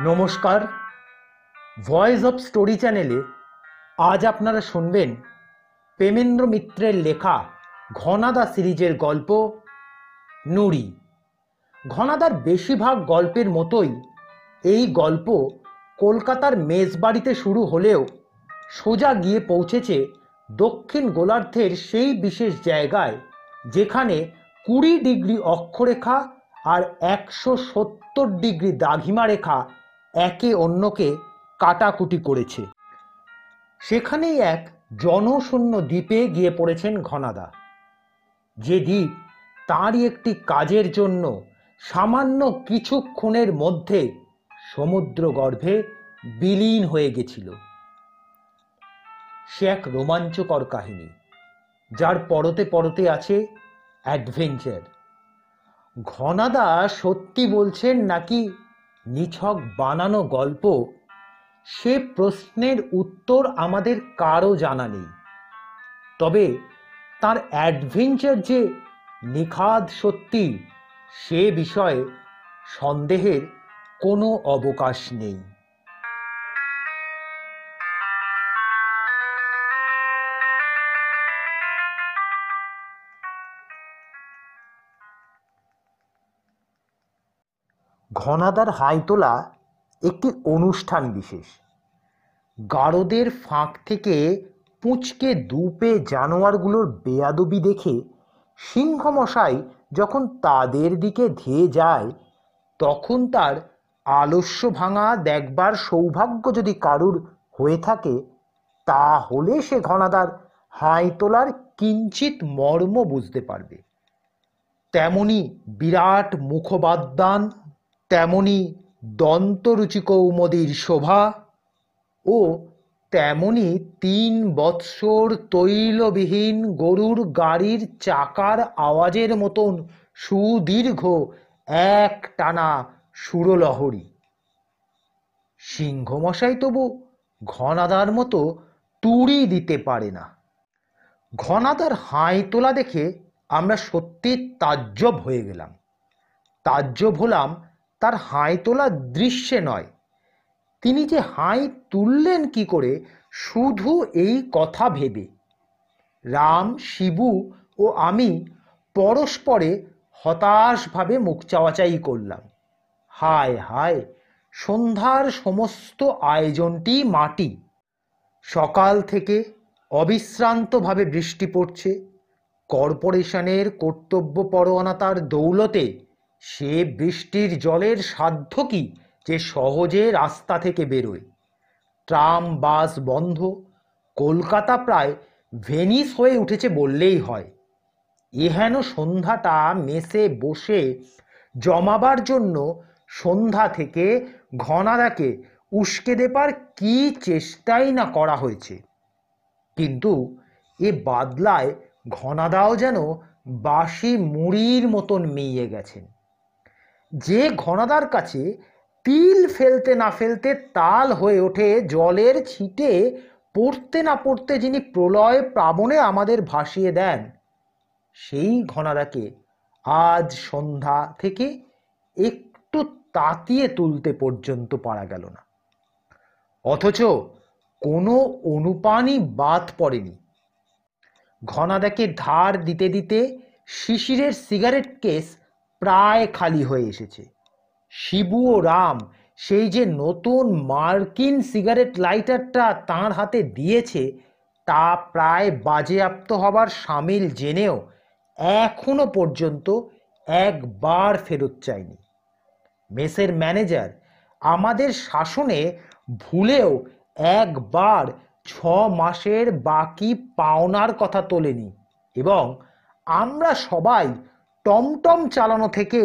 নমস্কার। Voice of story চ্যানেলে আজ আপনারা শুনবেন প্রেমেন্দ্র মিত্রের লেখা ঘনাদা সিরিজের গল্প, নুড়ি। ঘনাদার বেশিরভাগ গল্পের মতোই এই গল্প কলকাতার মেজবাড়িতে শুরু হলেও সোজা গিয়ে পৌঁছেছে দক্ষিণ গোলার্ধের সেই বিশেষ জায়গায়, যেখানে কুড়ি ডিগ্রি অক্ষরেখা আর একশো সত্তর ডিগ্রি দাঘিমা রেখা একে অন্যকে কাটাকুটি করেছে। সেখানেই এক জনশূন্য দ্বীপে গিয়ে পড়েছেন ঘনাদা। যে দ্বীপ তাঁরই একটি কাজের জন্য সামান্য কিছুক্ষণের মধ্যে সমুদ্র গর্ভে বিলীন হয়ে গেছিল। সে এক রোমাঞ্চকর কাহিনী, যার পরতে পরতে আছে অ্যাডভেঞ্চার। ঘনাদা সত্যি বলছেন নাকি নিছক বানানো গল্প, সে প্রশ্নের উত্তর আমাদের কারও জানা নেই। তবে তার অ্যাডভেঞ্চার যে নিখাদ সত্যি, সে বিষয়ে সন্দেহের কোনো অবকাশ নেই। ঘনাদার হাইতোলা একটি অনুষ্ঠান বিশেষ। গারদের ফাঁক থেকে পুঁচকে দুপে জানোয়ারগুলোর বেয়াদবি দেখে সিংহমশাই যখন তাদের দিকে ধেয়ে যায়, তখন তার আলস্য ভাঙা দেখবার সৌভাগ্য যদি কারুর হয়ে থাকে, তাহলে সে ঘনাদার হাই তোলার কিঞ্চিত মর্ম বুঝতে পারবে। তেমনি বিরাট মুখবাদ্যান তেমনি দন্তরুচি কৌমদির শোভা ও তেমনি তিন বৎসর তৈলবিহীন গরুর গাড়ির চাকার আওয়াজের মতন সুদীর্ঘ এক টানা সুরলহরী। সিংহমশাই তবু ঘনাদার মতো তুড়ি দিতে পারে না। ঘনাদার হাই তোলা দেখে আমরা সত্যি তাজ্জব হয়ে গেলাম। তাজ্জব হলাম তার হাই তোলা দৃশ্যে নয়। তিনি যে হাঁই তুললেন কি করে, শুধু এই কথা ভেবে। রাম, শিবু ও আমি পরস্পরে হতাশভাবে মুখ চাওয়াচাই করলাম। হায় হায়, সন্ধ্যার সমস্ত আয়োজনটি মাটি। সকাল থেকে অবিশ্রান্তভাবে বৃষ্টি পড়ছে। কর্পোরেশনের কর্তব্য পরোয়ানাতার দৌলতে সে বৃষ্টির জলের সাধ্য কি যে সহজে রাস্তা থেকে বেরোয়? ট্রাম, বাস বন্ধ, কলকাতা প্রায় ভেনিস হয়ে উঠেছে বললেই হয়। এহেন সন্ধ্যাটা মেসে বসে জমাবার জন্য সন্ধ্যা থেকে ঘনাদাকে উস্কে দেবার কি চেষ্টাই না করা হয়েছে। কিন্তু এ বাদলায় ঘনাদাও যেন বাসি মুড়ির মতন মিইয়ে গেছেন। যে ঘনাদার কাছে তিল ফেলতে না ফেলতে তাল হয়ে ওঠে, জলের ছিটে পড়তে না পড়তে যিনি প্রলয় প্লাবনে আমাদের ভাসিয়ে দেন, সেই ঘনাদাকে আজ সন্ধ্যা থেকে একটু তাতিয়ে তুলতে পর্যন্ত পারা গেল না। অথচ কোনো অনুপানই বাদ পড়েনি। ঘনাদাকে ধার দিতে দিতে শিশিরের সিগারেট কেস প্রায় খালি হয়ে এসেছে। শিবু ও রাম সেই যে নতুন মার্কিন সিগারেট লাইটারটা তাঁর হাতে দিয়েছে, তা প্রায় বাজেয়াপ্ত হবার সামিল জেনেও এখনও পর্যন্ত একবার ফেরত চায়নি মেসের ম্যানেজার আমাদের শাসনে ভুলেও একবার ছ মাসের বাকি পাওনার কথা তোলেনি এবং আমরা সবাই টমটম চালানো থেকে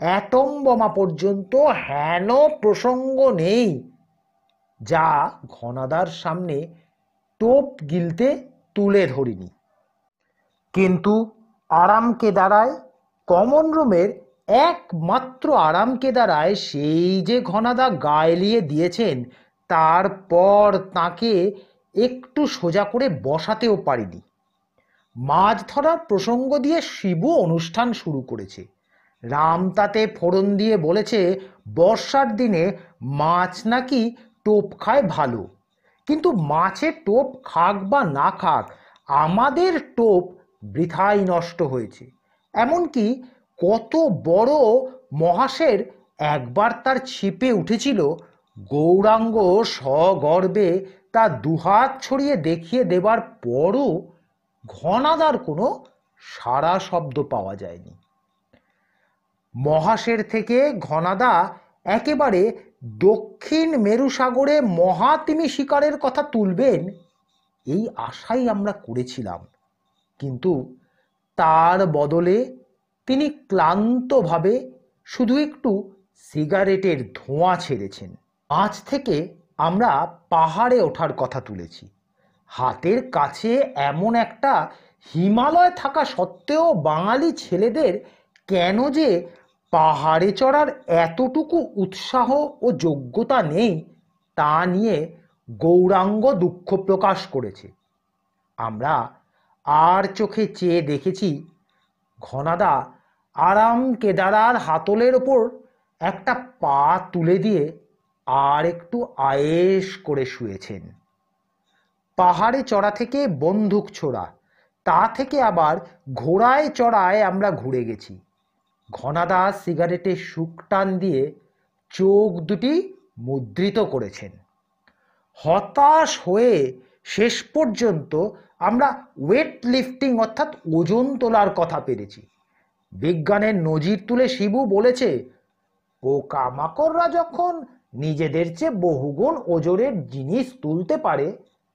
অ্যাটম বোমা পর্যন্ত হেন প্রসঙ্গ নেই, যা ঘনাদার সামনে টোপ গিলতে তুলে ধরিনি। কিন্তু আরামকে দাঁড়ায় কমন রুমের একমাত্র আরামকে দাঁড়ায় সেই যে ঘনাদা গায়েলিয়ে দিয়েছেন, তারপর তাকে একটু সোজা করে বসাতেও পারিনি। মাছ ধরার প্রসঙ্গ দিয়ে শিবু অনুষ্ঠান শুরু করেছে। রাম তাতে ফোড়ন দিয়ে বলেছে, বর্ষার দিনে মাছ নাকি টোপ খায় ভালো। কিন্তু মাছের টোপ খাক বা না খাক, আমাদের টোপ বৃথাই নষ্ট হয়েছে। এমনকি কত বড় মহাশের একবার তার ছিপে উঠেছিল, গৌরাঙ্গ সগর্বে তা দুহাত ছড়িয়ে দেখিয়ে দেবার পরও ঘনাদার কোনো সারা শব্দ পাওয়া যায়নি। মহাশের থেকে ঘনাদা একেবারে দক্ষিণ মেরুসাগরে মহাতিমি শিকারের কথা তুলবেন, এই আশাই আমরা করেছিলাম। কিন্তু তার বদলে তিনি ক্লান্তভাবে শুধু একটু সিগারেটের ধোঁয়া ছেড়েছেন। আজ থেকে আমরা পাহাড়ে ওঠার কথা তুলেছি। হাতের কাছে এমন একটা হিমালয় থাকা সত্ত্বেও বাঙালি ছেলেদের কেন যে পাহাড়ে চড়ার এতটুকু উৎসাহ ও যোগ্যতা নেই, তা নিয়ে গৌরাঙ্গ দুঃখ প্রকাশ করেছে। আমরা আর চোখে চেয়ে দেখেছি, ঘনাদা আরাম কেদারার হাতলের ওপর একটা পা তুলে দিয়ে আর একটু আয়েস করে শুয়েছেন। পাহাড়ে চড়া থেকে বন্দুক ছোড়া, তা থেকে আবার ঘোড়ায় চড়ায় আমরা ঘুরে গেছি। ঘনাদা সিগারেটে শুক টান দিয়ে চোখ দুটি মুদ্রিত করেছেন। হতাশ হয়ে শেষ পর্যন্ত আমরা ওয়েট লিফটিং অর্থাৎ ওজন তোলার কথা পেরেছি। বিজ্ঞানের নজির তুলে শিবু বলেছে, পোকামাকড়রা যখন নিজেদের চেয়ে বহুগুণ ওজনের জিনিস তুলতে পারে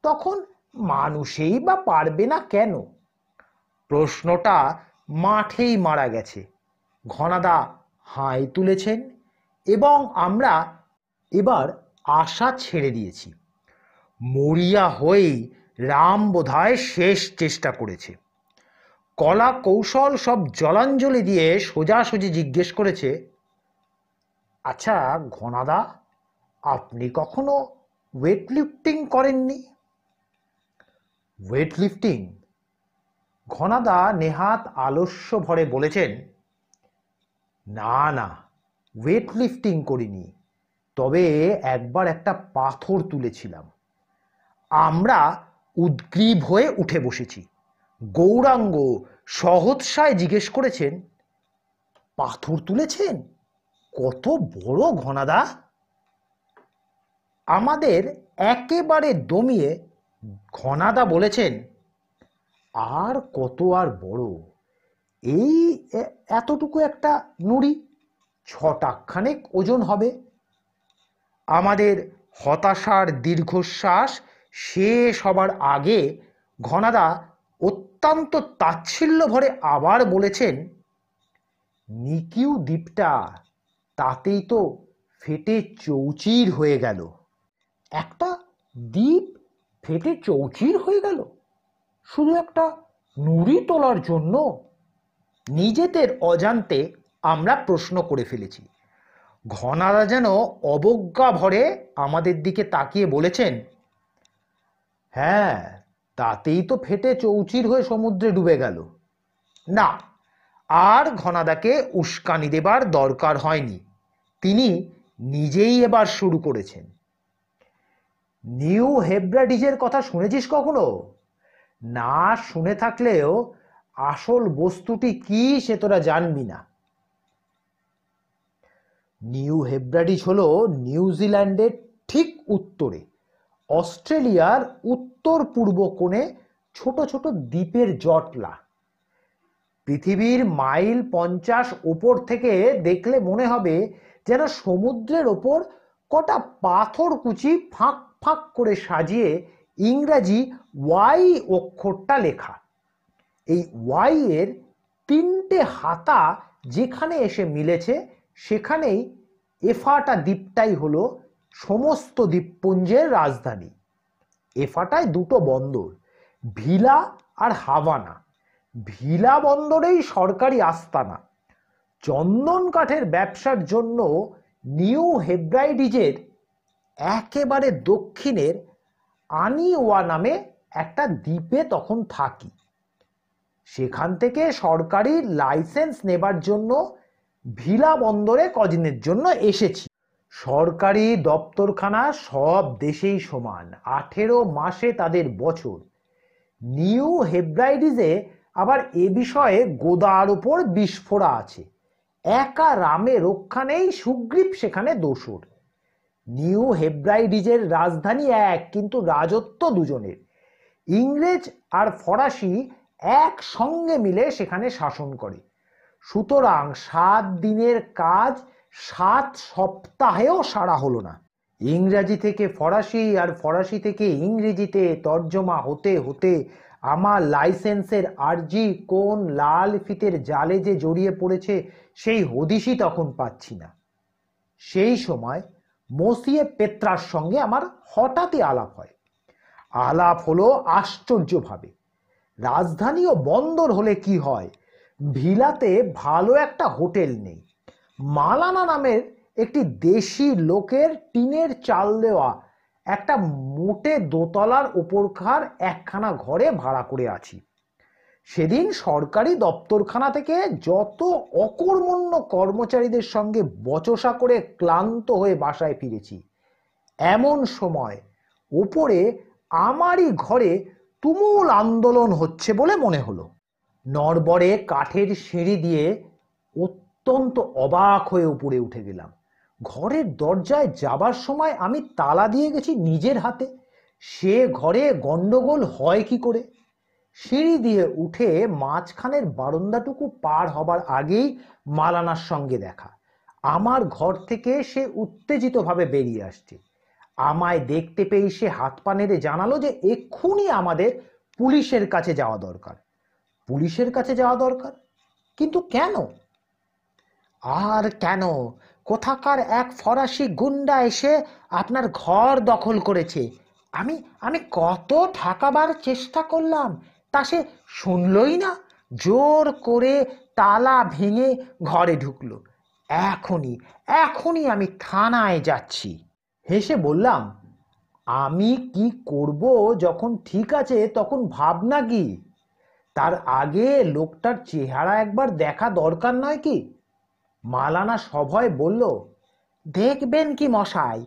তখন মানুষেই বা পারবে না কেন? প্রশ্নটা মাঠেই মারা গেছে। ঘনাদা হাই তুলেছেন এবং আমরা এবার আশা ছেড়ে দিয়েছি। মরিয়া হয়েই রাম বোধহয় শেষ চেষ্টা করেছে। কলা কৌশল সব জলাঞ্জলি দিয়ে সোজাসুজি জিজ্ঞেস করেছে আচ্ছা ঘনাদা, আপনি কখনো ওয়েট লিফটিং করেননি? ওয়েট লিফটিং ঘনাদা নেহাত আলস্য ভরে বলেছেন, না না ওয়েট লিফটিং করিনি, তবে একবার একটা পাথর তুলেছিলাম। আমরা উদ্গ্রীব হয়ে উঠে বসেছি। গৌরাঙ্গ সহৎসায় জিজ্ঞেস করেছেন, পাথর তুলেছেন? কত বড় ঘনাদা? আমাদের একেবারে দমিয়ে ঘনাদা বলেছেন, আর কত আর বড়, এই এতটুকু একটা নুড়ি ছটাখানেক ওজন হবে। আমাদের হতাশার দীর্ঘশ্বাস শেষ হবার আগে ঘনাদা অত্যন্ত তাচ্ছিল্য ভরে আবার বলেছেন, নিকিউ দ্বীপটা তাতেই তো ফেটে চৌচির হয়ে গেল। একটা দ্বীপ ফেটে চৌচির হয়ে গেল। শুধু একটা নুড়ি তোলার জন্য নিজেদের অজান্তে আমরা প্রশ্ন করে ফেলেছি। ঘনারা যেন অবজ্ঞা ভরে আমাদের দিকে তাকিয়ে বলেছেন হ্যাঁ তাতেই তো ফেটে চৌচির হয়ে সমুদ্রে ডুবে গেল। না, আর ঘনাদাকে উস্কানি দেবার দরকার হয়নি। তিনি নিজেই এবার শুরু করেছেন। নিউ হেব্রাডিজের কথা শুনেছিস কখনো? না শুনে থাকলেও আসল বস্তুটি কি সে তোরা জানবি না। নিউ হেব্রাডিজ হল নিউজিল্যান্ডের ঠিক উত্তরে, অস্ট্রেলিয়ার উত্তর পূর্ব কোণে ছোট ছোট দ্বীপের জটলা। পৃথিবীর মাইল পঞ্চাশ ওপর থেকে দেখলে মনে হবে যেন সমুদ্রের ওপর কটা পাথর কুচি ফাঁক ফাঁক করে সাজিয়ে ইংরাজি ওয়াই অক্ষরটা লেখা। এই ওয়াই এর তিনটে হাতা যেখানে এসে মিলেছে, সেখানেই এফাটা দ্বীপটাই হলো সমস্ত দ্বীপপুঞ্জের রাজধানী। এফাটায় দুটো বন্দর, ভিলা আর হাভানা। ভিলা বন্দরেই সরকারি আস্তানা। চন্দন কাঠের ব্যবসার জন্য নিউ হেব্রাইডিজের একেবারে দক্ষিণের আনিওয়া নামে একটা দ্বীপে তখন থাকি। সেখান থেকে সরকারি লাইসেন্স নেবার জন্য ভিলা বন্দরে কদিনের জন্য এসেছি। সরকারি দপ্তরখানা সব দেশেই সমান, আঠেরো মাসে তাদের বছর। নিউ হেব্রাইডিসে আবার এ বিষয়ে গোদার ওপর বিস্ফোরা আছে। একা রামে রক্ষা নেই, সুগ্রীব সেখানে দোসর। নিউ হেব্রাইডিজের রাজধানী এক, কিন্তু রাজত্ব দুজনের। ইংরেজ আর ফরাসি একসঙ্গে মিলে সেখানে শাসন করে। সুতরাং সাত দিনের কাজ সাত সপ্তাহেও সারা হলো না। ইংরাজি থেকে ফরাসি আর ফরাসি থেকে ইংরেজিতে তর্জমা হতে হতে আমার লাইসেন্সের আর্জি কোন লাল ফিতের জালে যে জড়িয়ে পড়েছে, সেই হদিশই তখন পাচ্ছি না। সেই সময় মসিয়ে পেত্রার সঙ্গে আমার হঠাৎই আলাপ হয়। আলাপ হলো আশ্চর্যভাবে। রাজধানী ও বন্দর হলে কি হয়? ভিলাতে ভালো একটা হোটেল নেই। মালানা নামের একটি দেশি লোকের টিনের চাল দেওয়া একটা মোটে দোতলার ওপরকার একখানা ঘরে ভাড়া করে আছি। সেদিন সরকারি দপ্তরখানা থেকে যত অকর্মণ্য কর্মচারীদের সঙ্গে বচসা করে ক্লান্ত হয়ে বাসায় ফিরেছি। এমন সময় ওপরে আমারই ঘরে তুমুল আন্দোলন হচ্ছে বলে মনে হলো। নরবরে কাঠের সিঁড়ি দিয়ে অত্যন্ত অবাক হয়ে উপরে উঠে গেলাম। ঘরের দরজায় যাবার সময় আমি তালা দিয়ে গেছি নিজের হাতে। সে ঘরে গন্ডগোল হয় কি করে? সিঁড়ি দিয়ে উঠে মাঝখানের বারান্দাটুকু পার হবার আগেই মালানার সঙ্গে দেখা। আমার ঘর থেকে সে উত্তেজিতভাবে বেরিয়ে আসছে। আমায় দেখতে পেয়ে সে হাত পা নেড়ে জানালো যে এক্ষুনি আমাদের পুলিশের কাছে যাওয়া দরকার। পুলিশের কাছে যাওয়া দরকার? কিন্তু কেন? আর কেন? কোথাকার এক ফরাসি গুন্ডা এসে আপনার ঘর দখল করেছে? আমি আমি কত ঠেকাবার চেষ্টা করলাম? তা সে শুনলই না। জোর করে তালা ভেঙে ঘরে ঢুকলো। এখনই এখনই আমি থানায় যাচ্ছি। হেসে বললাম, আমি কি করব যখন ঠিক আছে তখন ভাবনা কি? তার আগে লোকটার চেহারা একবার দেখা দরকার নয় কি? মালানা সভয় বলল, দেখবেন কি মশাই,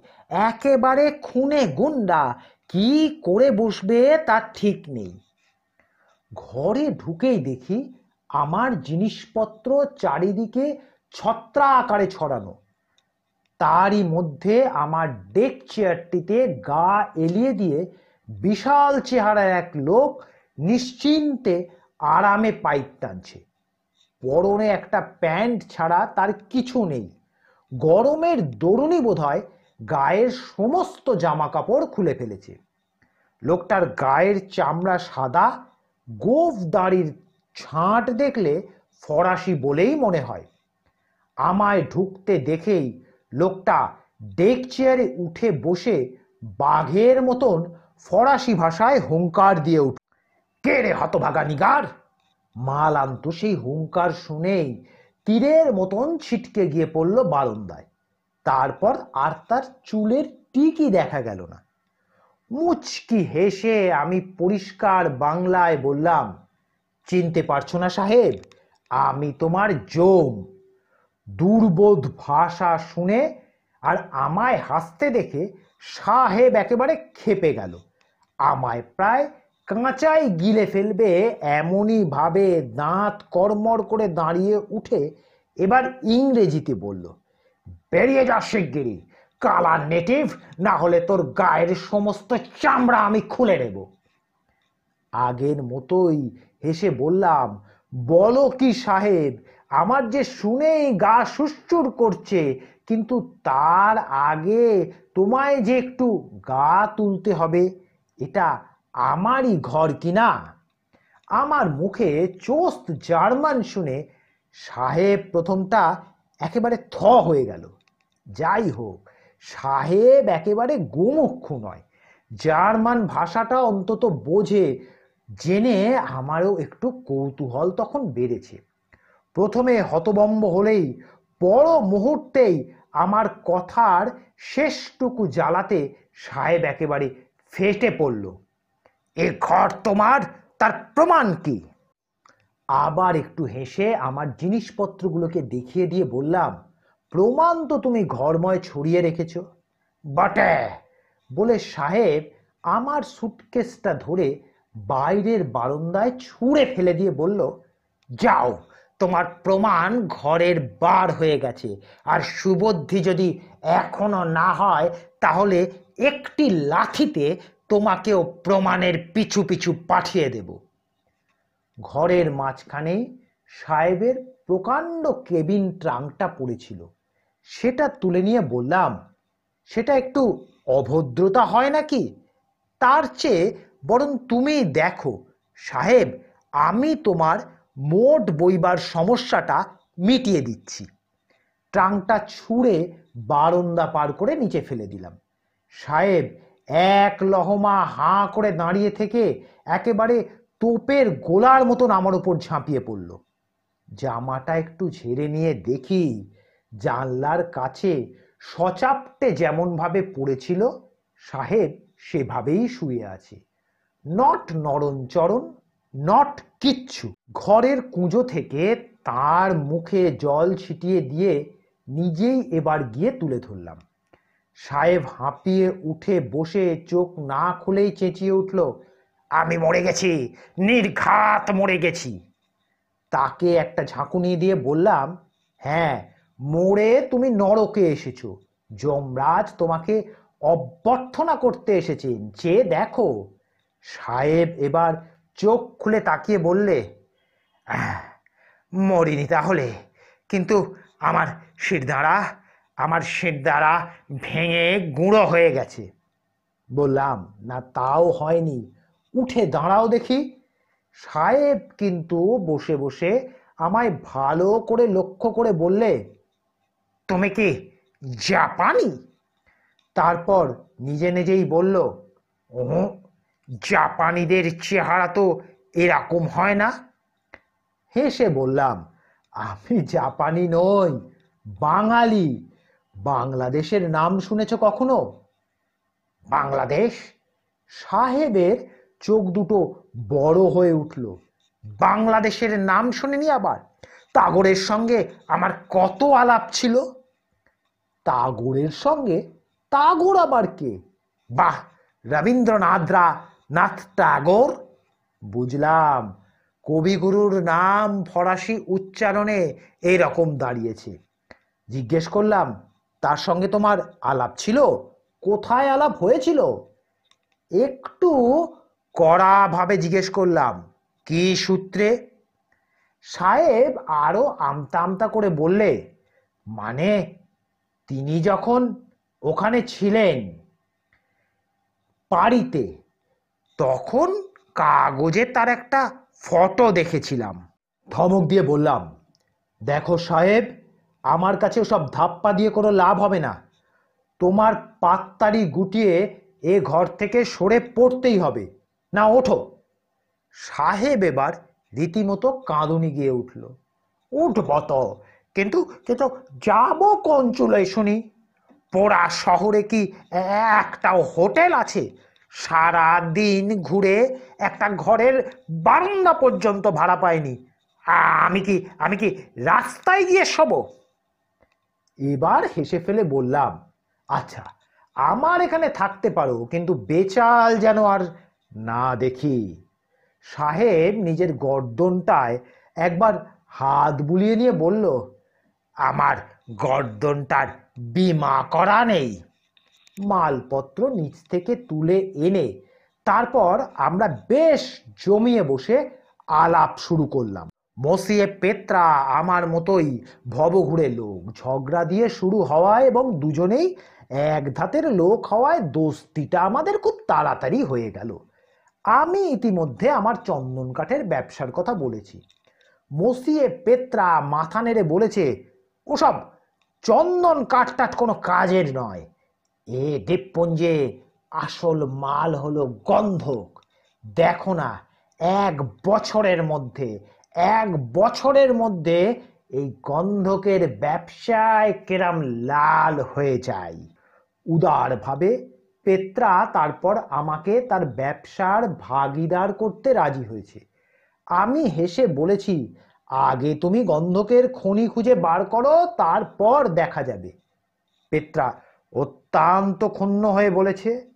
একেবারে খুনে গুন্ডা, কি করে বসবে তার ঠিক নেই। ঘরে ঢুকেই দেখি আমার জিনিসপত্র চারিদিকে ছত্রা আকারে ছড়ানো। তারই মধ্যে আমার ডেক চেয়ারটিতে গা এলিয়ে দিয়ে বিশাল চেহারার এক লোক নিশ্চিন্তে আরামে পাইপ টানছে। পরনে একটা প্যান্ট ছাড়া তার কিছু নেই। গরমের দরুনি বোধ হয় গায়ের সমস্ত জামা কাপড় খুলে ফেলেছে। লোকটার গায়ের চামড়া সাদা গোফ দাড়ির ছাঁট দেখলে ফরাসি বলেই মনে হয়। আমায় ঢুকতে দেখেই লোকটা ডেক চেয়ারে উঠে বসে বাঘের মতন ফরাসি ভাষায় হুঙ্কার দিয়ে উঠ কে রে হতভাগা নিগার? মাল আনতো সেই হুঙ্কার শুনেই তীরের মতন ছিটকে গিয়ে পড়ল বারান্দায়। তারপর আর তার চুলের টিকই দেখা গেল না। মুচকি হেসে আমি পরিষ্কার বাংলায় বললাম, চিনতে পারছ না সাহেব, আমি তোমার জম দুর্বোধ ভাষা শুনে আর আমায় হাসতে দেখে সাহেব একেবারে খেপে গেল। আমায় প্রায় কাঁচাই গিলে ফেলবে এমনই ভাবে দাঁত কর্মর করে দাঁড়িয়ে উঠে এবার ইংরেজিতে বলল, বেরিয়ে যা শিগগিরি কালা নেটিভ, না হলে তোর গায়ের সমস্ত চামড়া আমি খুলে নেব। আগের মতোই হেসে বললাম, বলো কি সাহেব, আমার যে শুনেই গা সুশ্চুর করছে, কিন্তু তার আগে তোমায় যে একটু গা তুলতে হবে, এটা আমারই ঘর কিনা আমার মুখে চোস্ত জার্মান শুনে সাহেব প্রথমটা একেবারে থ হয়ে গেল। যাই হোক সাহেব একেবারে গোমুক্ষু নয়। জার্মান ভাষাটা অন্তত বোঝে, জেনে আমারও একটু কৌতূহল তখন বেড়েছে। প্রথমে হতবম্ব হলেই বড় মুহূর্তেই আমার কথার শেষটুকু জ্বালাতে সাহেব একেবারে ফেটে পড়ল। এ ঘর তোমার, তার প্রমাণ কি? আবার একটু হেসে আমার জিনিসপত্রগুলোকে দেখিয়ে দিয়ে বললাম প্রমাণ তো তুমি ঘরময় ছড়িয়ে রেখেছ। বটে! বলে সাহেব আমার সুটকেসটা ধরে বাইরের বারান্দায় ছুঁড়ে ফেলে দিয়ে বলল, যাও, তোমার প্রমাণ ঘরের বার হয়ে গেছে। আর সুবুদ্ধি যদি এখনও না হয়, তাহলে একটি লাঠিতে তোমাকেও প্রমাণের পিছু পিছু পাঠিয়ে দেব। ঘরের মাঝখানেই সাহেবের প্রকাণ্ড কেবিন ট্রাঙ্কটা পড়েছিল। সেটা তুলে নিয়ে বললাম, সেটা একটু অভদ্রতা হয় নাকি? তার চেয়ে বরং তুমি দেখো, সাহেব, আমি তোমার মোট বইবার সমস্যাটা মিটিয়ে দিচ্ছি। ট্রাঙ্কটা ছুঁড়ে বারন্দা পার করে নিচে ফেলে দিলাম। সাহেব, এক লহমা হাঁ করে দাঁড়িয়ে থেকে একেবারে তোপের গোলার মতন আমার ওপর ঝাঁপিয়ে পড়ল। জামাটা একটু ঝেড়ে নিয়ে দেখি জানলার কাছে সচাপটে যেমনভাবে পড়েছিল, সাহেব সেভাবেই শুয়ে আছে। নট নরণচরণ, নট কিচ্ছু। ঘরের কুঁজো থেকে তার মুখে জল ছিটিয়ে দিয়ে নিজেই এবার গিয়ে তুলে ধরলাম। সাহেব হাঁপিয়ে উঠে বসে চোখ না খুলেই চেঁচিয়ে উঠল, আমি মরে গেছি, নির্ঘাত মরে গেছি। তাকে একটা ঝাঁকুনি দিয়ে বললাম হ্যাঁ মরে তুমি নরকে এসেছ। যমরাজ তোমাকে অভ্যর্থনা করতে এসেছেন। যে দেখো, সাহেব এবার চোখ খুলে তাকিয়ে বললে মরিনি তাহলে। কিন্তু আমার শিরদাঁড়া আমার শিরদাঁড়া ভেঙে গুঁড়ো হয়ে গেছে। বললাম, না, তাও হয়নি। উঠে দাঁড়াও দেখি। সাহেব কিন্তু বসে বসে আমায় ভালো করে লক্ষ্য করে বললে তুমি কি জাপানি? তারপর নিজে নিজেই বলল ও জাপানিদের চেহারা তো এরকম হয় না? হেসে বললাম, আমি জাপানি নই, বাঙালি। বাংলাদেশের নাম শুনেছ কখনো? বাংলাদেশ সাহেবের চোখ দুটো বড় হয়ে উঠল। বাংলাদেশের নাম শুনিনি আবার। তাগরের সঙ্গে আমার কত আলাপ ছিল? তাগরের সঙ্গে। তাগর আবার কে? বাহ, রবীন্দ্রনাথরা নাথ টাগোর। বুঝলাম, কবিগুরুর নাম ফরাসি উচ্চারণে এইরকম দাঁড়িয়েছে। জিজ্ঞেস করলাম, তার সঙ্গে তোমার আলাপ ছিল? কোথায় আলাপ হয়েছিল? একটু কড়াভাবে জিজ্ঞেস করলাম, কি সূত্রে? সাহেব আরও আমতা আমতা করে বললে মানে তিনি যখন ওখানে ছিলেন পারিতে তখন কাগজে তার একটা ফটো দেখেছিলাম। ধমক দিয়ে বললাম, দেখো সাহেব, আমার কাছে সব ধাপ্পা দিয়ে কোনো লাভ হবে না। তোমার পাত্তারি গুটিয়ে এ ঘর থেকে সরে পড়তেই হবে। না ওঠো। সাহেব এবার রীতিমতো কাঁদুনি গিয়ে উঠল। উঠব তো কিন্তু কিন্তু যাব কোন শুনি? পোড়া শহরে কি একটাও হোটেল আছে? সারা দিন ঘুরে একটা ঘরের বারান্দা পর্যন্ত ভাড়া পাইনি। আমি কি আমি কি রাস্তায় গিয়ে শোব? এবার হেসে ফেলে বললাম আচ্ছা আমার এখানে থাকতে পারো, কিন্তু বেচাল যেন আর না দেখি। সাহেব নিজের গর্দনটায় একবার হাত বুলিয়ে নিয়ে বলল আমার গর্দনটার বিমা করা নেই। মালপত্র নিচ থেকে তুলে এনে তারপর আমরা বেশ জমিয়ে বসে আলাপ শুরু করলাম। মসিয়ে পেত্রা আমার মতোই ভবঘুরে লোক। ঝগড়া দিয়ে শুরু হওয়ায় এবং দুজনেই এক ধাতের লোক হওয়ায় দোস্তিটা আমাদের খুব তাড়াতাড়ি হয়ে গেল। আমি ইতিমধ্যে আমার চন্দন কাঠের ব্যবসার কথা বলেছি। মসিয়ে পেত্রা মাথা নেড়ে বলেছে ওসব চন্দন কাঠটাট কোনো কাজের নয়। এ দ্বীপপুঞ্জে আসল মাল হলো গন্ধক। দেখো না, এক বছরের মধ্যে, এক বছরের মধ্যে এই গন্ধকের ব্যবসায় কেরাম লাল হয়ে যায়। উদারভাবে পেত্রা তারপর আমাকে তার ব্যবসার ভাগিদার করতে রাজি হয়েছে। আমি হেসে বলেছি আগে তুমি গন্ধকের খনি খুঁজে বার করো, তারপর দেখা যাবে। পেত্রা অত্যন্ত ক্ষুণ্ণ হয়ে বলেছে,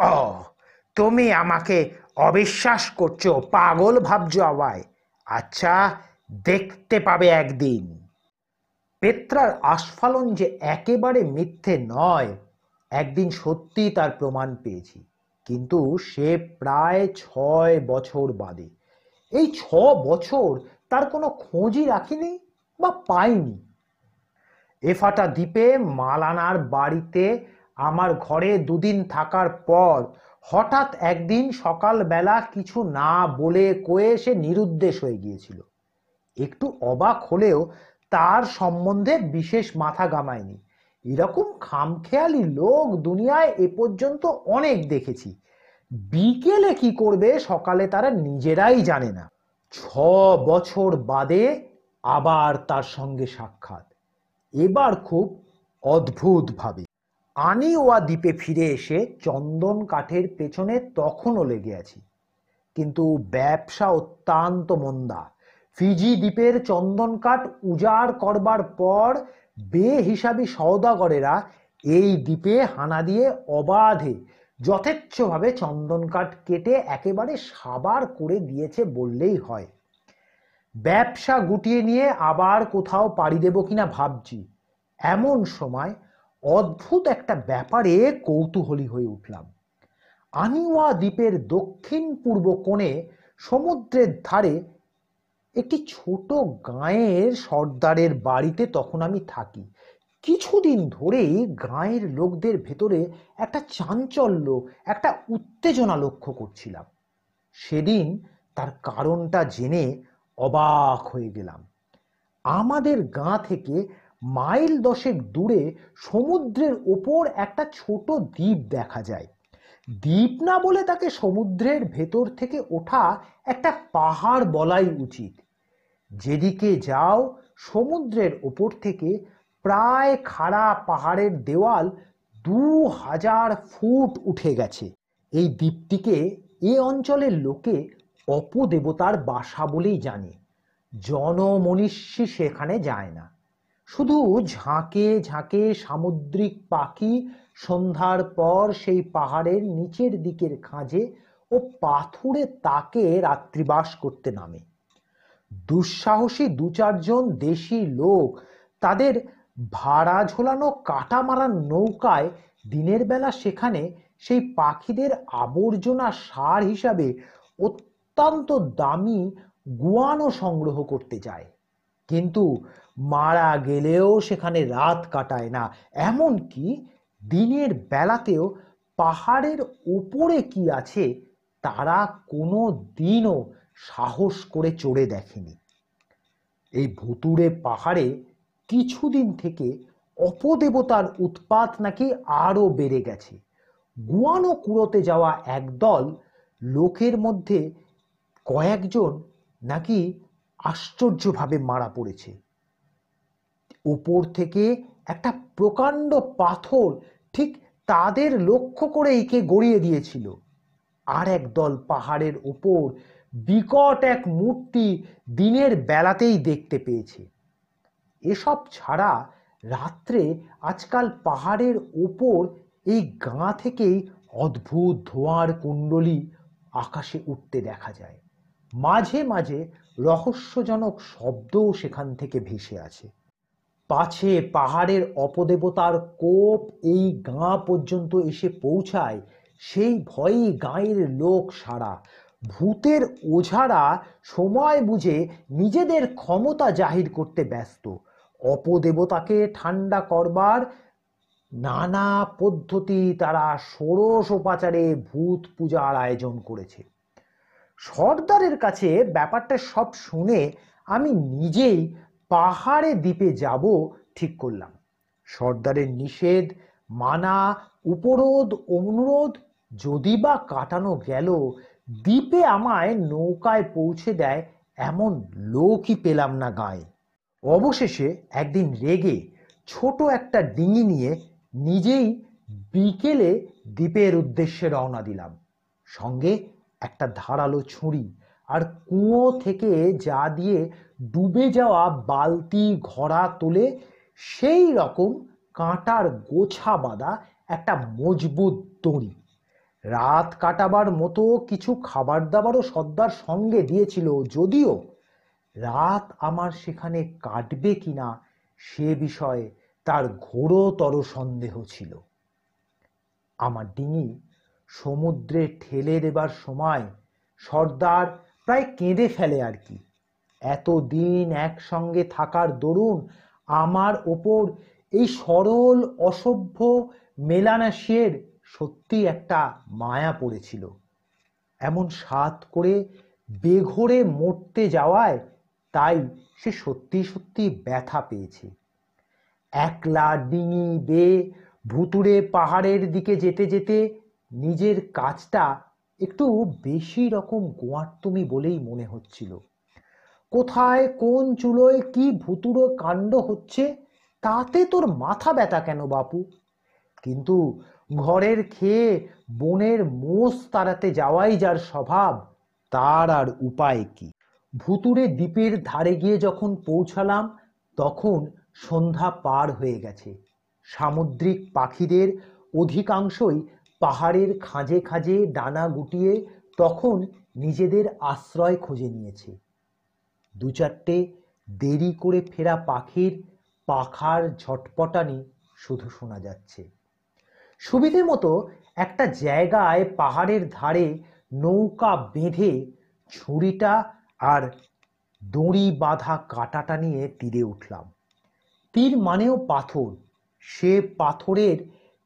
ও, তুমি আমাকে অবিশ্বাস করছ, পাগল ভাবছ আমায়। আচ্ছা দেখতে পাবে একদিন। পেত্রার আস্ফালন যে একেবারে মিথ্যে নয়, একদিন সত্যি তার প্রমাণ পেয়েছি। কিন্তু সে প্রায় ছয় বছর বাদে। এই ছ বছর তার কোনো খোঁজই রাখিনি বা পাইনি এফাটা দ্বীপে মালানার বাড়িতে আমার ঘরে দুদিন থাকার পর হঠাৎ একদিন সকালবেলা কিছু না বলে কয়ে সে নিরুদ্দেশ হয়ে গিয়েছিল। একটু অবাক হলেও তার সম্বন্ধে বিশেষ মাথা গামায়নি এরকম খামখেয়ালি লোক দুনিয়ায় এ পর্যন্ত অনেক দেখেছি। বিকেলে কি করবে সকালে তারা নিজেরাই জানে না। ছ বছর বাদে আবার তার সঙ্গে সাক্ষাৎ। এবার খুব অদ্ভুতভাবে। আনিওয়া দ্বীপে ফিরে এসে চন্দন কাঠের পেছনে তখনও লেগে আছি। কিন্তু ব্যবসা অত্যন্ত মন্দা। ফিজি দ্বীপের চন্দন কাঠ উজাড় করবার পর বেহিসাবি সওদাগরেরা এই দ্বীপে হানা দিয়ে অবাধে যথেচ্ছভাবে চন্দন কাঠ কেটে একেবারে সাবার করে দিয়েছে বললেই হয়। ব্যবসা গুটিয়ে নিয়ে আবার কোথাও পাড়ি দেব কিনা ভাবছি। এমন সময় অদ্ভুত একটা ব্যাপারে কৌতূহলী হয়ে উঠলাম। আনিওয়া দ্বীপের দক্ষিণ পূর্ব কোণে সমুদ্রের ধারে একটি ছোট গাঁয়ের সর্দারের বাড়িতে তখন আমি থাকি। কিছুদিন ধরেই গাঁয়ের লোকদের ভেতরে একটা চাঞ্চল্য, একটা উত্তেজনা লক্ষ্য করছিলাম। সেদিন তার কারণটা জেনে অবাক হয়ে গেলাম। আমাদের গাঁ থেকে মাইল দশেক দূরে সমুদ্রের ওপর একটা ছোট দ্বীপ দেখা যায়। দ্বীপ না বলে তাকে সমুদ্রের ভেতর থেকে ওঠা একটা পাহাড় বলাই উচিত। যেদিকে যাও, সমুদ্রের ওপর থেকে প্রায় খাড়া পাহাড়ের দেওয়াল দু হাজার ফুট উঠে গেছে। এই দ্বীপটিকে এ অঞ্চলের লোকে অপদেবতার বাসা বলেই জানে। জনমনীষী সেখানে যায় না। শুধু ঝাঁকে ঝাঁকে সামুদ্রিক পাখি সন্ধ্যার পর সেই পাহাড়ের নিচের দিকের খাঁজে ও পাথুরে তাকে রাত্রিবাস করতে নামে। দুঃসাহসী দু চারজন দেশি লোক তাদের ভাড়া ঝোলানো কাটা মারার নৌকায় দিনের বেলা সেখানে সেই পাখিদের আবর্জনা সার হিসাবে অত্যন্ত দামি গুয়ানো সংগ্রহ করতে যায়। কিন্তু মারা গেলেও সেখানে রাত কাটায় না। এমন কি দিনের বেলাতেও পাহাড়ের ওপরে কি আছে তারা কোনো দিনও সাহস করে চড়ে দেখেনি। এই ভুতুরে পাহাড়ে কিছুদিন থেকে অপদেবতার উৎপাত নাকি আরও বেড়ে গেছে। গুয়ানো কুড়োতে যাওয়া একদল লোকের মধ্যে কয়েকজন নাকি আশ্চর্যভাবে মারা পড়েছে। উপর থেকে একটা প্রকাণ্ড পাথর ঠিক তাদের লক্ষ্য করে একে গড়িয়ে দিয়েছিল। আর একদল পাহাড়ের ওপর বিকট এক মূর্তি দিনের বেলাতেই দেখতে পেয়েছে। এসব ছাড়া রাত্রে আজকাল পাহাড়ের ওপর এই গাঁ থেকেই অদ্ভুত ধোঁয়ার কুণ্ডলী আকাশে উঠতে দেখা যায়। মাঝে মাঝে রহস্যজনক শব্দও সেখান থেকে ভেসে আছে পাছে পাহাড়ের অপদেবতার কোপ এই গাঁ পর্যন্ত এসে পৌঁছায়, সেই ভয়েই গাঁয়ের লোক সারা। ভূতের ওঝারা সময় বুঝে নিজেদের ক্ষমতা জাহির করতে ব্যস্ত। অপদেবতাকে ঠান্ডা করবার নানা পদ্ধতি তারা ষোড়শ উপাচারে ভূত পূজার আয়োজন করেছে। সর্দারের কাছে ব্যাপারটা সব শুনে আমি নিজেই পাহাড়ে দ্বীপে যাব ঠিক করলাম। সর্দারের নিষেধ, মানা, উপরোধ, অনুরোধ যদি বা কাটানো গেল, দ্বীপে আমায় নৌকায় পৌঁছে দেয় এমন লোকই পেলাম না গায়ে। অবশেষে একদিন রেগে ছোট একটা ডিঙি নিয়ে নিজেই বিকেলে দ্বীপের উদ্দেশ্যে রওনা দিলাম। সঙ্গে একটা ধারালো ছুরি আর কুঁয়ো থেকে যা দিয়ে ডুবে যাওয়া বালতি ঘোড়া তোলে, সেই রকম কাঁটার গোছা বাঁধা একটা মজবুত দড়ি। রাত কাটাবার মতো কিছু খাবার দাবারও সর্দার সঙ্গে দিয়েছিল, যদিও রাত আমার সেখানে কাটবে কিনা সে বিষয়ে তার ঘোরতর সন্দেহ ছিল। আমার ডিঙি সমুদ্রে ঠেলে দেবার সময় সর্দার প্রায় কেঁদে ফেলে আর কি। এত এতদিন একসঙ্গে থাকার দরুন আমার ওপর এই সরল, অসভ্য মেলানাসিয়ের সত্যি একটা মায়া পড়েছিল। এমন সাত করে বেঘরে মরতে যাওয়ায় তাই সে সত্যি সত্যি ব্যথা পেয়েছে। একলা ডিঙি বেয়ে ভুতুড়ে পাহাড়ের দিকে যেতে যেতে নিজের কাজটা একটু বেশি রকম গোয়ার্তুমি বলেই মনে হচ্ছিল। কোথায় কোন চুলোয় কি ভুতুড়ো কাণ্ড হচ্ছে তাতে তোর মাথা ব্যথা কেন বাপু? কিন্তু ঘরের খেয়ে বনের মোষ তাড়াতে যাওয়াই যার স্বভাব, তার আর উপায় কি? ভুতুরে দ্বীপের ধারে গিয়ে যখন পৌঁছালাম, তখন সন্ধ্যা পার হয়ে গেছে। সামুদ্রিক পাখিদের অধিকাংশই পাহাড়ের খাঁজে খাঁজে ডানা গুটিয়ে তখন নিজেদের আশ্রয় খুঁজে নিয়েছে। দু চারটে দেরি করে ফেরা পাখির পাখার ঝটপটানি শুধু শোনা যাচ্ছে। সুবিধে মতো একটা জায়গায় পাহাড়ের ধারে নৌকা বেঁধে ছুরিটা আর দড়ি বাঁধা কাঁটাটা নিয়ে তীরে উঠলাম। তীর মানেও পাথর। সে পাথরের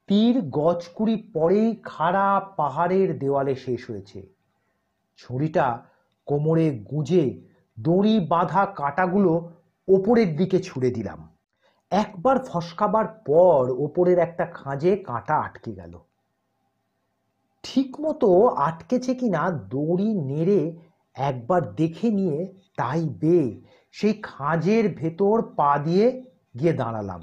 তীর গজকুড়ি পরেই খাড়া পাহাড়ের দেওয়ালে শেষ হয়েছে। ছুরিটা কোমরে গুঁজে দড়ি বাঁধা কাঁটাগুলো ওপরের দিকে ছুড়ে দিলাম। একবার ফসকাবার পর ওপরের একটা খাঁজে কাঁটা আটকে গেল। ঠিক মতো আটকেছে কিনা দড়ি নেড়ে একবার দেখে নিয়ে তাই বে, সেই খাঁজের ভেতর পা দিয়ে গিয়ে দাঁড়ালাম।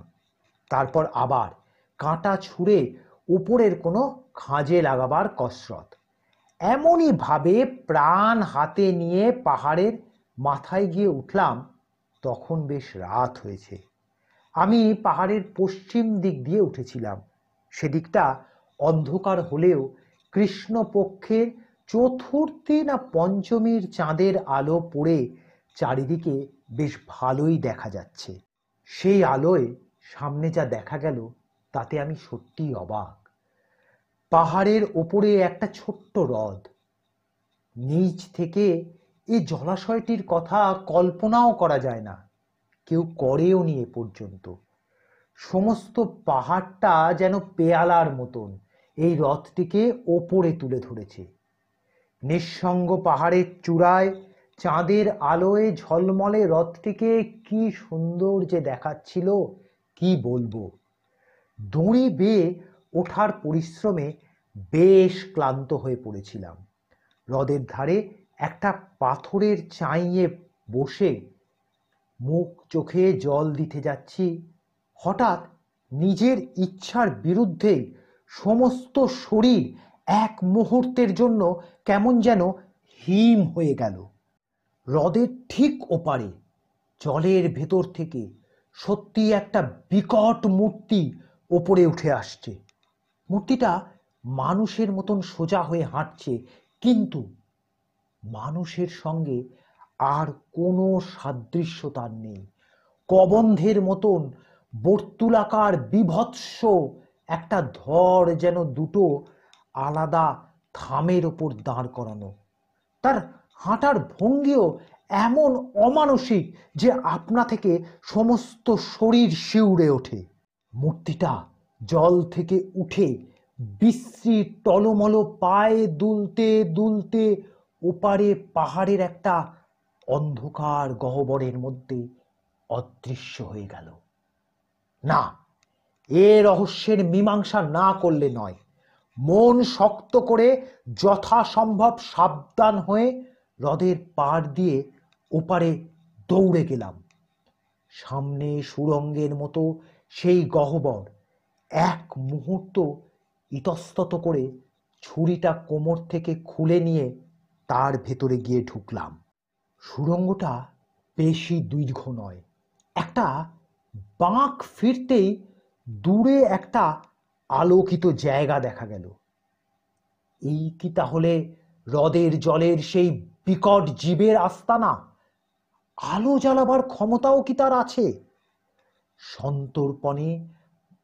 তারপর আবার কাঁটা ছুঁড়ে উপরের কোনো খাঁজে লাগাবার কসরত। এমনই ভাবে প্রাণ হাতে নিয়ে পাহাড়ের মাথায় গিয়ে উঠলাম, তখন বেশ রাত হয়েছে। আমি পাহাড়ের পশ্চিম দিক দিয়ে উঠেছিলাম। সেদিকটা অন্ধকার হলেও কৃষ্ণপক্ষের চতুর্থী না পঞ্চমীর চাঁদের আলো পড়ে চারিদিকে বেশ ভালোই দেখা যাচ্ছে। সেই আলোয় সামনে যা দেখা গেল, তাতে আমি সত্যিই অবাক। পাহাড়ের ওপরে একটা ছোট্ট হ্রদ। নিচ থেকে এই জলাশয়টির কথা কল্পনাও করা যায় না। কেউ করেও নি এ পর্যন্ত। সমস্ত পাহাড়টা যেন পেয়ালার মতন। এই রথটিকে ওপরে তুলে ধরেছে। নিঃসঙ্গ পাহাড়ের চূড়ায়, চাঁদের আলোয় ঝলমলে রথটিকে কি সুন্দর যে দেখাচ্ছিল, কি বলব? দড়ি বেয়ে ওঠার পরিশ্রমে বেশ ক্লান্ত হয়ে পড়েছিলাম। হ্রদের ধারে একটা পাথরের চাইয়ে বসে মুখ চোখে জল দিতে যাচ্ছি। হঠাৎ নিজের ইচ্ছার বিরুদ্ধে সমস্ত শরীর এক মুহূর্তের জন্য কেমন যেন হিম হয়ে গেল। হ্রদের ঠিক ওপারে, জলের ভেতর থেকে সত্যি একটা বিকট মূর্তি ওপরে উঠে আসছে। মূর্তিটা মানুষের মতন সোজা হয়ে হাঁটছে, কিন্তু মানুষের সঙ্গে আর কোনো সাদৃশ্য তার নেই। কবন্ধের মতন বর্তুলাকার বিভৎস একটা ধর যেন দুটো আলাদা থামের ওপর দাঁড় করানো। তার হাঁটার ভঙ্গিও এমন অমানসিক যে আপনা থেকে সমস্ত শরীর শিউড়ে ওঠে। মূর্তিটা জল থেকে উঠে বিশ্রী টলমল পায়ে দুলতে দুলতে ওপারে পাহাড়ের একটা অন্ধকার গহ্বরের মধ্যে অদৃশ্য হয়ে গেল। না, এ রহস্যের মীমাংসা না করলে নয়। মন শক্ত করে যথাসম্ভব সাবধান হয়ে হ্রদের পাড় দিয়ে ওপারে দৌড়ে গেলাম। সামনে সুরঙ্গের মতো সেই গহ্বর এক মুহূর্ত ইতস্তত করে ছুরিটা কোমর থেকে খুলে নিয়ে তার ভেতরে গিয়ে ঢুকলাম। সুড়ঙ্গটা বেশি দীর্ঘ নয়, একটা বাঁক ফিরতেই দূরে একটা আলোকিত জায়গা দেখা গেল। এই কি তাহলে হ্রদের জলের সেই বিকট জীবের আস্তানা? আলো জ্বালাবার ক্ষমতাও কি তার আছে? সন্তর্পণে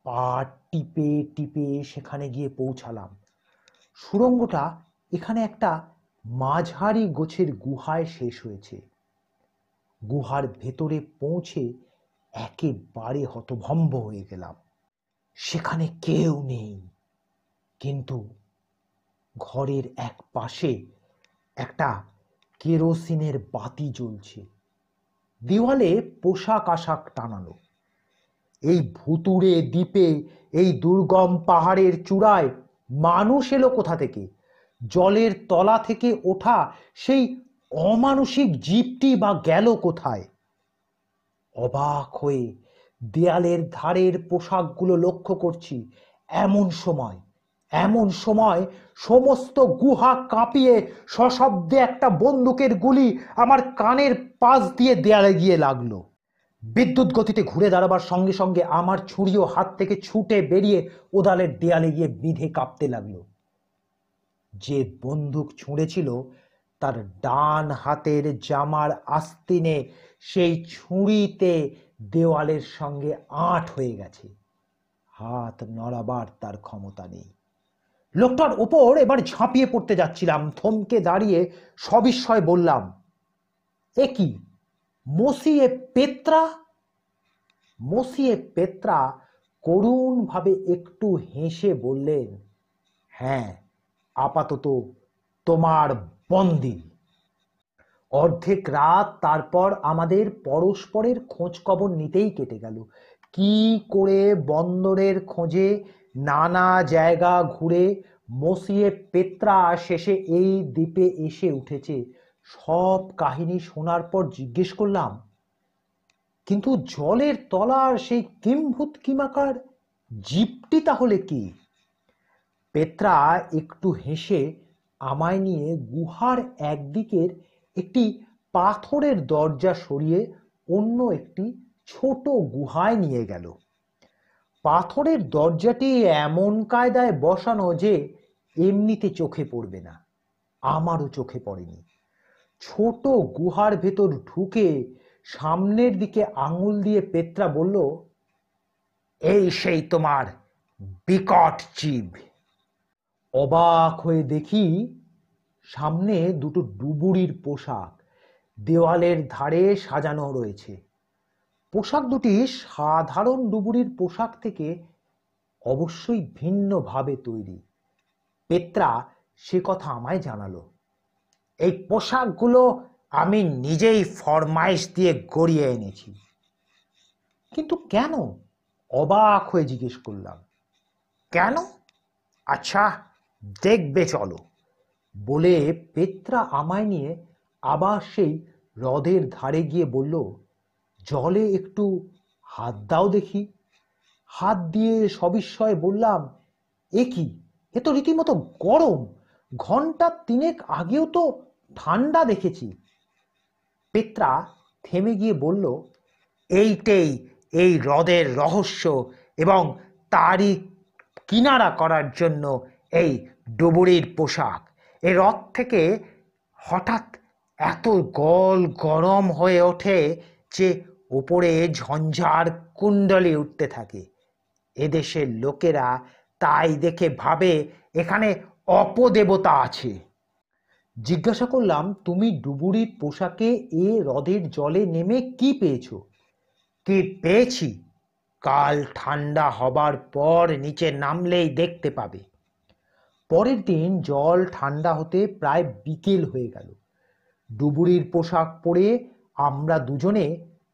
পা টিপে টিপে সেখানে গিয়ে পৌঁছালাম। সুড়ঙ্গটা এখানে একটা মাঝারি গোছের গুহায় শেষ হয়েছে। গুহার ভেতরে পৌঁছে একেবারে হতভম্ব হয়ে গেলাম। সেখানে কেউ নেই। কিন্তু ঘরের এক পাশে একটা কেরোসিনের বাতি জ্বলছে। দেওয়ালে পোশাক আশাক টানানো। এই ভুতুড়ে দ্বীপে, এই দুর্গম পাহাড়ের চূড়ায় মানুষ এলো কোথা থেকে? জলের তলা থেকে ওঠা সেই অমানসিক জীবটি বা গেল কোথায়? অবাক হয়ে দেয়ালের ধারের পোশাকগুলো লক্ষ্য করছি। এমন সময় এমন সময় সমস্ত গুহা কাঁপিয়ে সশব্দে একটা বন্দুকের গুলি আমার কানের পাশ দিয়ে দেয়ালে গিয়ে লাগল। বিদ্যুৎ গতিতে ঘুরে দাঁড়াবার সঙ্গে সঙ্গে আমার ছুরিও হাত থেকে ছুটে বেরিয়ে ওদালের দেয়ালে গিয়ে বিঁধে কাঁপতে লাগল। যে বন্দুক ছুঁড়েছিল, তার ডান হাতের জামার আস্তিনে সেই ছুরিতে দেওয়ালের সঙ্গে আঁট হয়ে গেছে। হাত নড়াবার তার ক্ষমতা নেই। লোকটার ওপর এবার ঝাঁপিয়ে পড়তে যাচ্ছিলাম। থমকে দাঁড়িয়ে সবিস্ময় বললাম, এ কি? মসিয়ে পেত্রা? মসিয়ে পেত্রা করুণভাবে একটু হেসে বললেন হ্যাঁ আপাতত তোমার বন্দি অর্ধেক রাত তারপর আমাদের পরস্পরের খোঁজ খবর নিতেই কেটে গেল। কি করে বন্দরের খোঁজে নানা জায়গা ঘুরে মসিয়ে পেত্রা শেষে এই দ্বীপে এসে উঠেছে। সব কাহিনী শোনার পর জিজ্ঞেস করলাম, কিন্তু জলের তলার সেই কিম্ভূত কিমাকার জীবটি তাহলে কি? পেত্রা একটু হেসে আমায় নিয়ে গুহার একদিকের একটি পাথরের দরজা সরিয়ে অন্য একটি ছোট গুহায় নিয়ে গেল। পাথরের দরজাটি এমন কায়দায় বসানো যে এমনিতে চোখে পড়বে না, আমারও চোখে পড়েনি। ছোট গুহার ভেতর ঢুকে সামনের দিকে আঙুল দিয়ে পেত্রা বলল, এই সেই তোমার বিকট জীব। অবাক হয়ে দেখি সামনে দুটো ডুবুরির পোশাক। দেওয়ালের ধারে সাজানো রয়েছে। পোশাক দুটি সাধারণ ডুবুরির পোশাক থেকে অবশ্যই ভিন্নভাবে তৈরি। পেত্রা সে কথা আমায় জানালো। এই পোশাকগুলো আমি নিজেই ফরমাইশ দিয়ে গড়িয়ে এনেছি। কিন্তু কেন? অবাক হয়ে জিজ্ঞেস করলাম। কেন? আচ্ছা দেখবে চলো। বলে পেত্রা আমায় নিয়ে আবার সেই হ্রদের ধারে গিয়ে বলল, জলে একটু হাত দাও দেখি। হাত দিয়ে সবিস্ময়ে বললাম, এ কি? এ তো রীতিমতো গরম। ঘণ্টা তিনেক আগেও তো ঠান্ডা দেখেছি। পেত্রা থেমে গিয়ে বলল, এইটাই এই হ্রদের রহস্য এবং তারই কিনারা করার জন্য এই ডুবুরির পোশাক। এই হ্রদ থেকে হঠাৎ এত গল গরম হয়ে ওঠে যে ওপরে ঝঞ্ঝার কুণ্ডলি উঠতে থাকে। এদেশের লোকেরা তাই দেখে ভাবে এখানে অপদেবতা আছে। জিজ্ঞাসা করলাম, তুমি ডুবুরির পোশাকে এ হ্রদের জলে নেমে কি পেয়েছ? কি পেয়েছি? কাল ঠান্ডা হবার পর নিচে নামলেই দেখতে পাবে। পরের দিন জল ঠান্ডা হতে প্রায় বিকেল হয়ে গেল। ডুবুরির পোশাক পরে আমরা দুজনে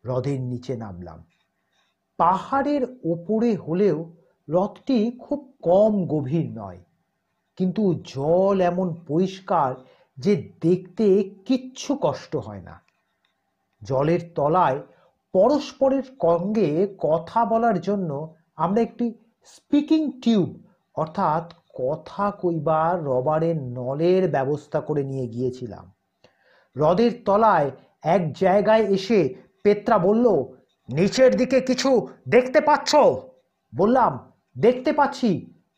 হ্রদের নিচে নামলাম। পাহাড়ের ওপরে হলেও হ্রদটি খুব কম গভীর নয়, কিন্তু জল এমন পরিষ্কার যে দেখতে কিচ্ছু কষ্ট হয় না। জলের তলায় পরস্পরের সঙ্গে কথা বলার জন্য আমরা একটি স্পিকিং টিউব, অর্থাৎ কথা কইবার রবারের নলের ব্যবস্থা করে নিয়ে গিয়েছিলাম। হ্রদের তলায় এক জায়গায় এসে পেত্রা বলল, নিচের দিকে কিছু দেখতে পাচ্ছ? বললাম, দেখতে পাচ্ছি,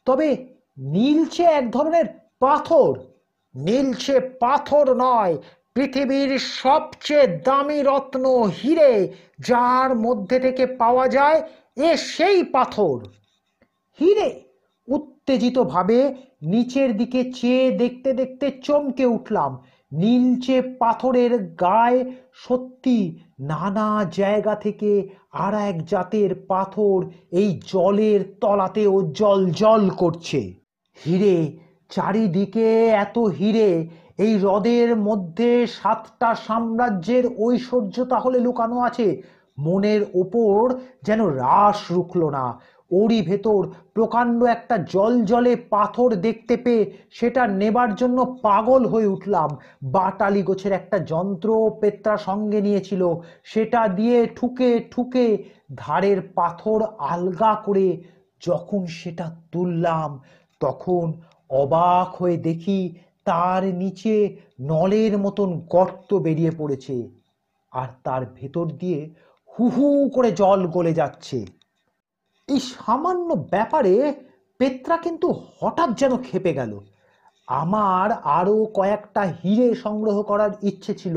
তবে নীলচে এক ধরনের পাথর। নীলচে পাথর নয়, পৃথিবীর সবচেয়ে দামি রত্ন হিরে, যার মধ্যে থেকে পাওয়া যায় এ সেই পাথর। হিরে উত্তেজিতভাবে নিচের দিকে চেয়ে দেখতে দেখতে চমকে উঠলাম। নীলচে পাথরের গায়ে সত্যি নানা জায়গা থেকে আর এক জাতের পাথর এই জলের তলাতেও জল জল করছে। হিরে, চারিদিকে এত হিরে, এই হ্রদের মধ্যে সাতটা সাম্রাজ্যের ঐশ্বর্য তাহলে লুকানো আছে। মনের ওপর যেন রাস রুখল না। ওরই ভেতর প্রকাণ্ড একটা জল জলে পাথর দেখতে পেয়ে সেটা নেবার জন্য পাগল হয়ে উঠলাম। বাটালি গোছের একটা যন্ত্র পেত্রা সঙ্গে নিয়েছিল। সেটা দিয়ে ঠুকে ঠুকে ধারের পাথর আলগা করে যখন সেটা তুললাম, তখন অবাক হয়ে দেখি তার নিচে নলের মতন গর্ত বেরিয়ে পড়েছে। আর তার ভেতর দিয়ে হু হু করে জল গলে যাচ্ছে। এই সামান্য ব্যাপারে পেত্রা কিন্তু হঠাৎ যেন খেপে গেল। আমার আরও কয়েকটা হিরে সংগ্রহ করার ইচ্ছে ছিল,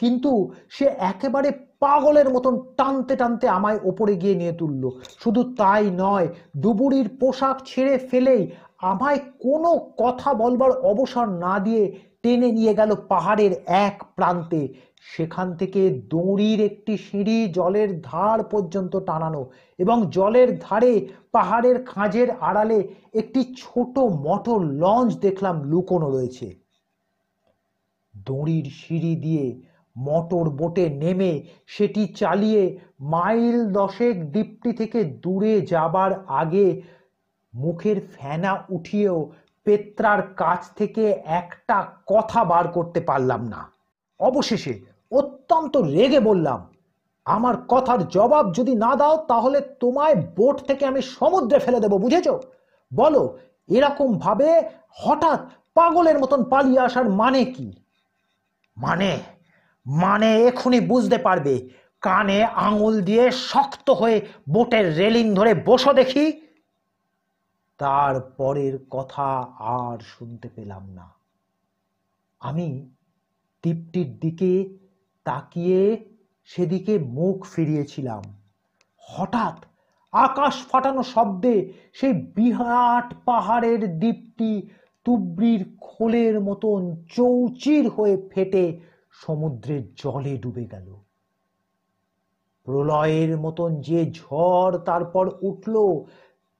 কিন্তু সে একেবারে পাগলের মতন টানতে টানতে আমায় ওপরে গিয়ে নিয়ে তুললো। শুধু তাই নয় ডুবুরির পোশাক ছেড়ে ফেলেই আমায় কোনো কথা বলবার অবসর না দিয়ে টেনে নিয়ে গেল পাহাড়ের এক প্রান্তে। সেখান থেকে দড়ির একটি সিঁড়ি জলের ধার পর্যন্ত টানানো এবং জলের ধারে পাহাড়ের খাঁজের আড়ালে একটি ছোট মোটর লঞ্চ দেখলাম লুকোনো রয়েছে। দড়ির সিঁড়ি দিয়ে মোটর বোটে নেমে সেটি চালিয়ে মাইল দশেক দ্বীপটি থেকে দূরে যাবার আগে মুখের ফেনা উঠিয়েও পেত্রার কাছ থেকে একটা কথা বার করতে পারলাম না। অবশেষে অত্যন্ত রেগে বললাম, আমার কথার জবাব যদি না দাও, তাহলে তোমায় বোট থেকে আমি সমুদ্রে ফেলে দেবো, বুঝেছ? বলো, এরকম ভাবে হঠাৎ পাগলের মতন পালিয়ে আসার মানে কি? মানে মানে এখনই বুঝতে পারবে, কানে আঙুল দিয়ে শক্ত হয়ে বোটের রেলিং ধরে বসো দেখি। তারপরের কথা আর শুনতে পেলাম না। আমি দ্বীপটির দিকে তাকিয়ে সেদিকে মুখ ফিরিয়েছিলাম। হঠাৎ আকাশ ফাটানো শব্দে সেই বিরাট পাহাড়ের দ্বীপটি তুবড়ির খোলের মতন চৌচির হয়ে ফেটে সমুদ্রের জলে ডুবে গেল। প্রলয়ের মতন যে ঝড় তারপর উঠল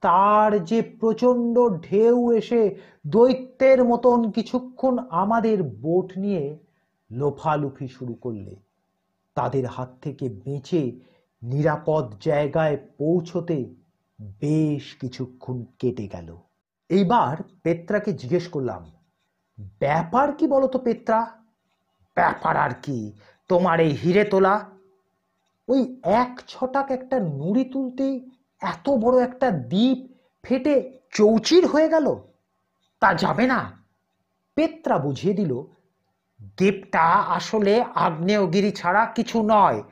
তার যে প্রচণ্ড ঢেউ এসে দৈত্যের মতন কিছুক্ষণ আমাদের বোট নিয়ে লোফালুফি শুরু করলে, তাদের হাত থেকে বেঁচে নিরাপদ জায়গায় পৌঁছতে বেশ কিছুক্ষণ কেটে গেল। এইবার পেত্রাকে জিজ্ঞেস করলাম, ব্যাপার কি বলতো পেত্রা? ব্যাপার আর কি? তোমার এই হিরে তোলা? ওই এক ছটাক একটা নুড়ি তুলতেই এত বড় একটা দ্বীপ ফেটে চৌচির হয়ে গেল, তা যাবে না। পেত্রা বুঝিয়ে দিল, দ্বীপটা আসলে আগ্নেয়গিরি ছাড়া কিছু নয়।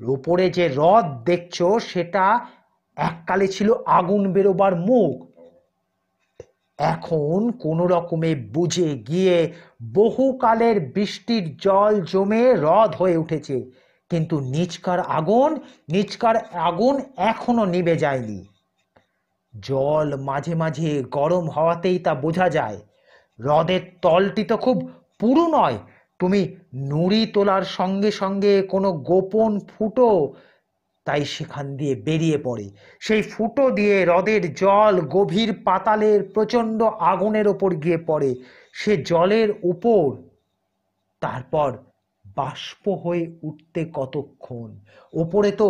উপরে যে হ্রদ দেখছ, সেটা এককালে ছিল আগুন বেরোবার মুখ। এখন কোনো রকমে বুঝে গিয়ে বহুকালের বৃষ্টির জল জমে হ্রদ হয়ে উঠেছে। কিন্তু নিচকার আগুন নিচকার আগুন এখনও নিভে যায়নি। জল মাঝে মাঝে গরম হওয়াতেই তা বোঝা যায়। হ্রদের তলটি তো খুব পুরু নয়। তুমি নুড়ি তোলার সঙ্গে সঙ্গে কোনো গোপন ফুটো তাই সেখান দিয়ে বেরিয়ে পড়ে। সেই ফুটো দিয়ে হ্রদের জল গভীর পাতালের প্রচণ্ড আগুনের ওপর গিয়ে পড়ে। সে জলের উপর, তারপর বাষ্প হয়ে উঠতে কতক্ষণ? ওপরে তো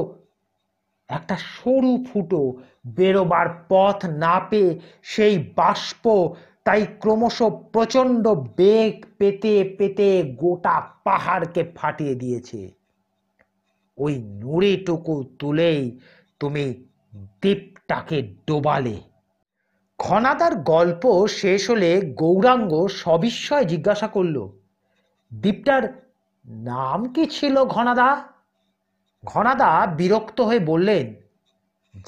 একটা সরু ফুটো বেরোবার পথ না পেয়ে সেই বাষ্প, তাই ক্রমশ প্রচণ্ড বেগ পেতে পেতে গোটা পাহাড়কে ফাটিয়ে দিয়েছে। ওই নুড়িটুকু তুলেই তুমি দ্বীপটাকে ডোবালে। ঘনাদার গল্প শেষ হলে গৌরাঙ্গ সবিস্ময়ে জিজ্ঞাসা করল, দ্বীপটার নাম কি ছিল ঘনাদা? ঘনাদা বিরক্ত হয়ে বললেন,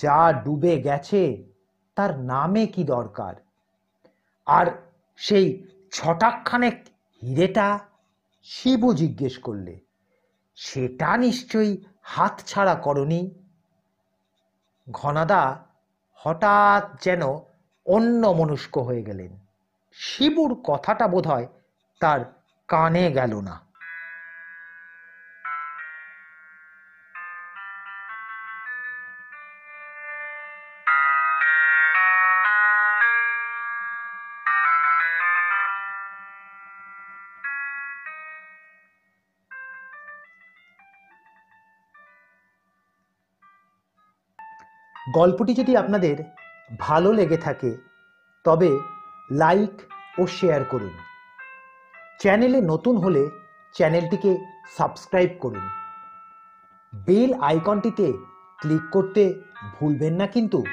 যা ডুবে গেছে, তার নামে কি দরকার? আর সেই ছটাকখানেক হিরেটা? শিবু জিজ্ঞেস করলে, সেটা নিশ্চয়ই হাতছাড়া করনি? ঘনাদা হঠাৎ যেন অন্য মনস্ক হয়ে গেলেন। শিবুর কথাটা বোধহয় তার কানে গেল না। গল্পটি যদি আপনাদের ভালো লেগে থাকে, তবে লাইক ও শেয়ার করুন। চ্যানেলে নতুন হলে চ্যানেলটিকে সাবস্ক্রাইব করুন। বেল আইকনটিতে ক্লিক করতে ভুলবেন না কিন্তু।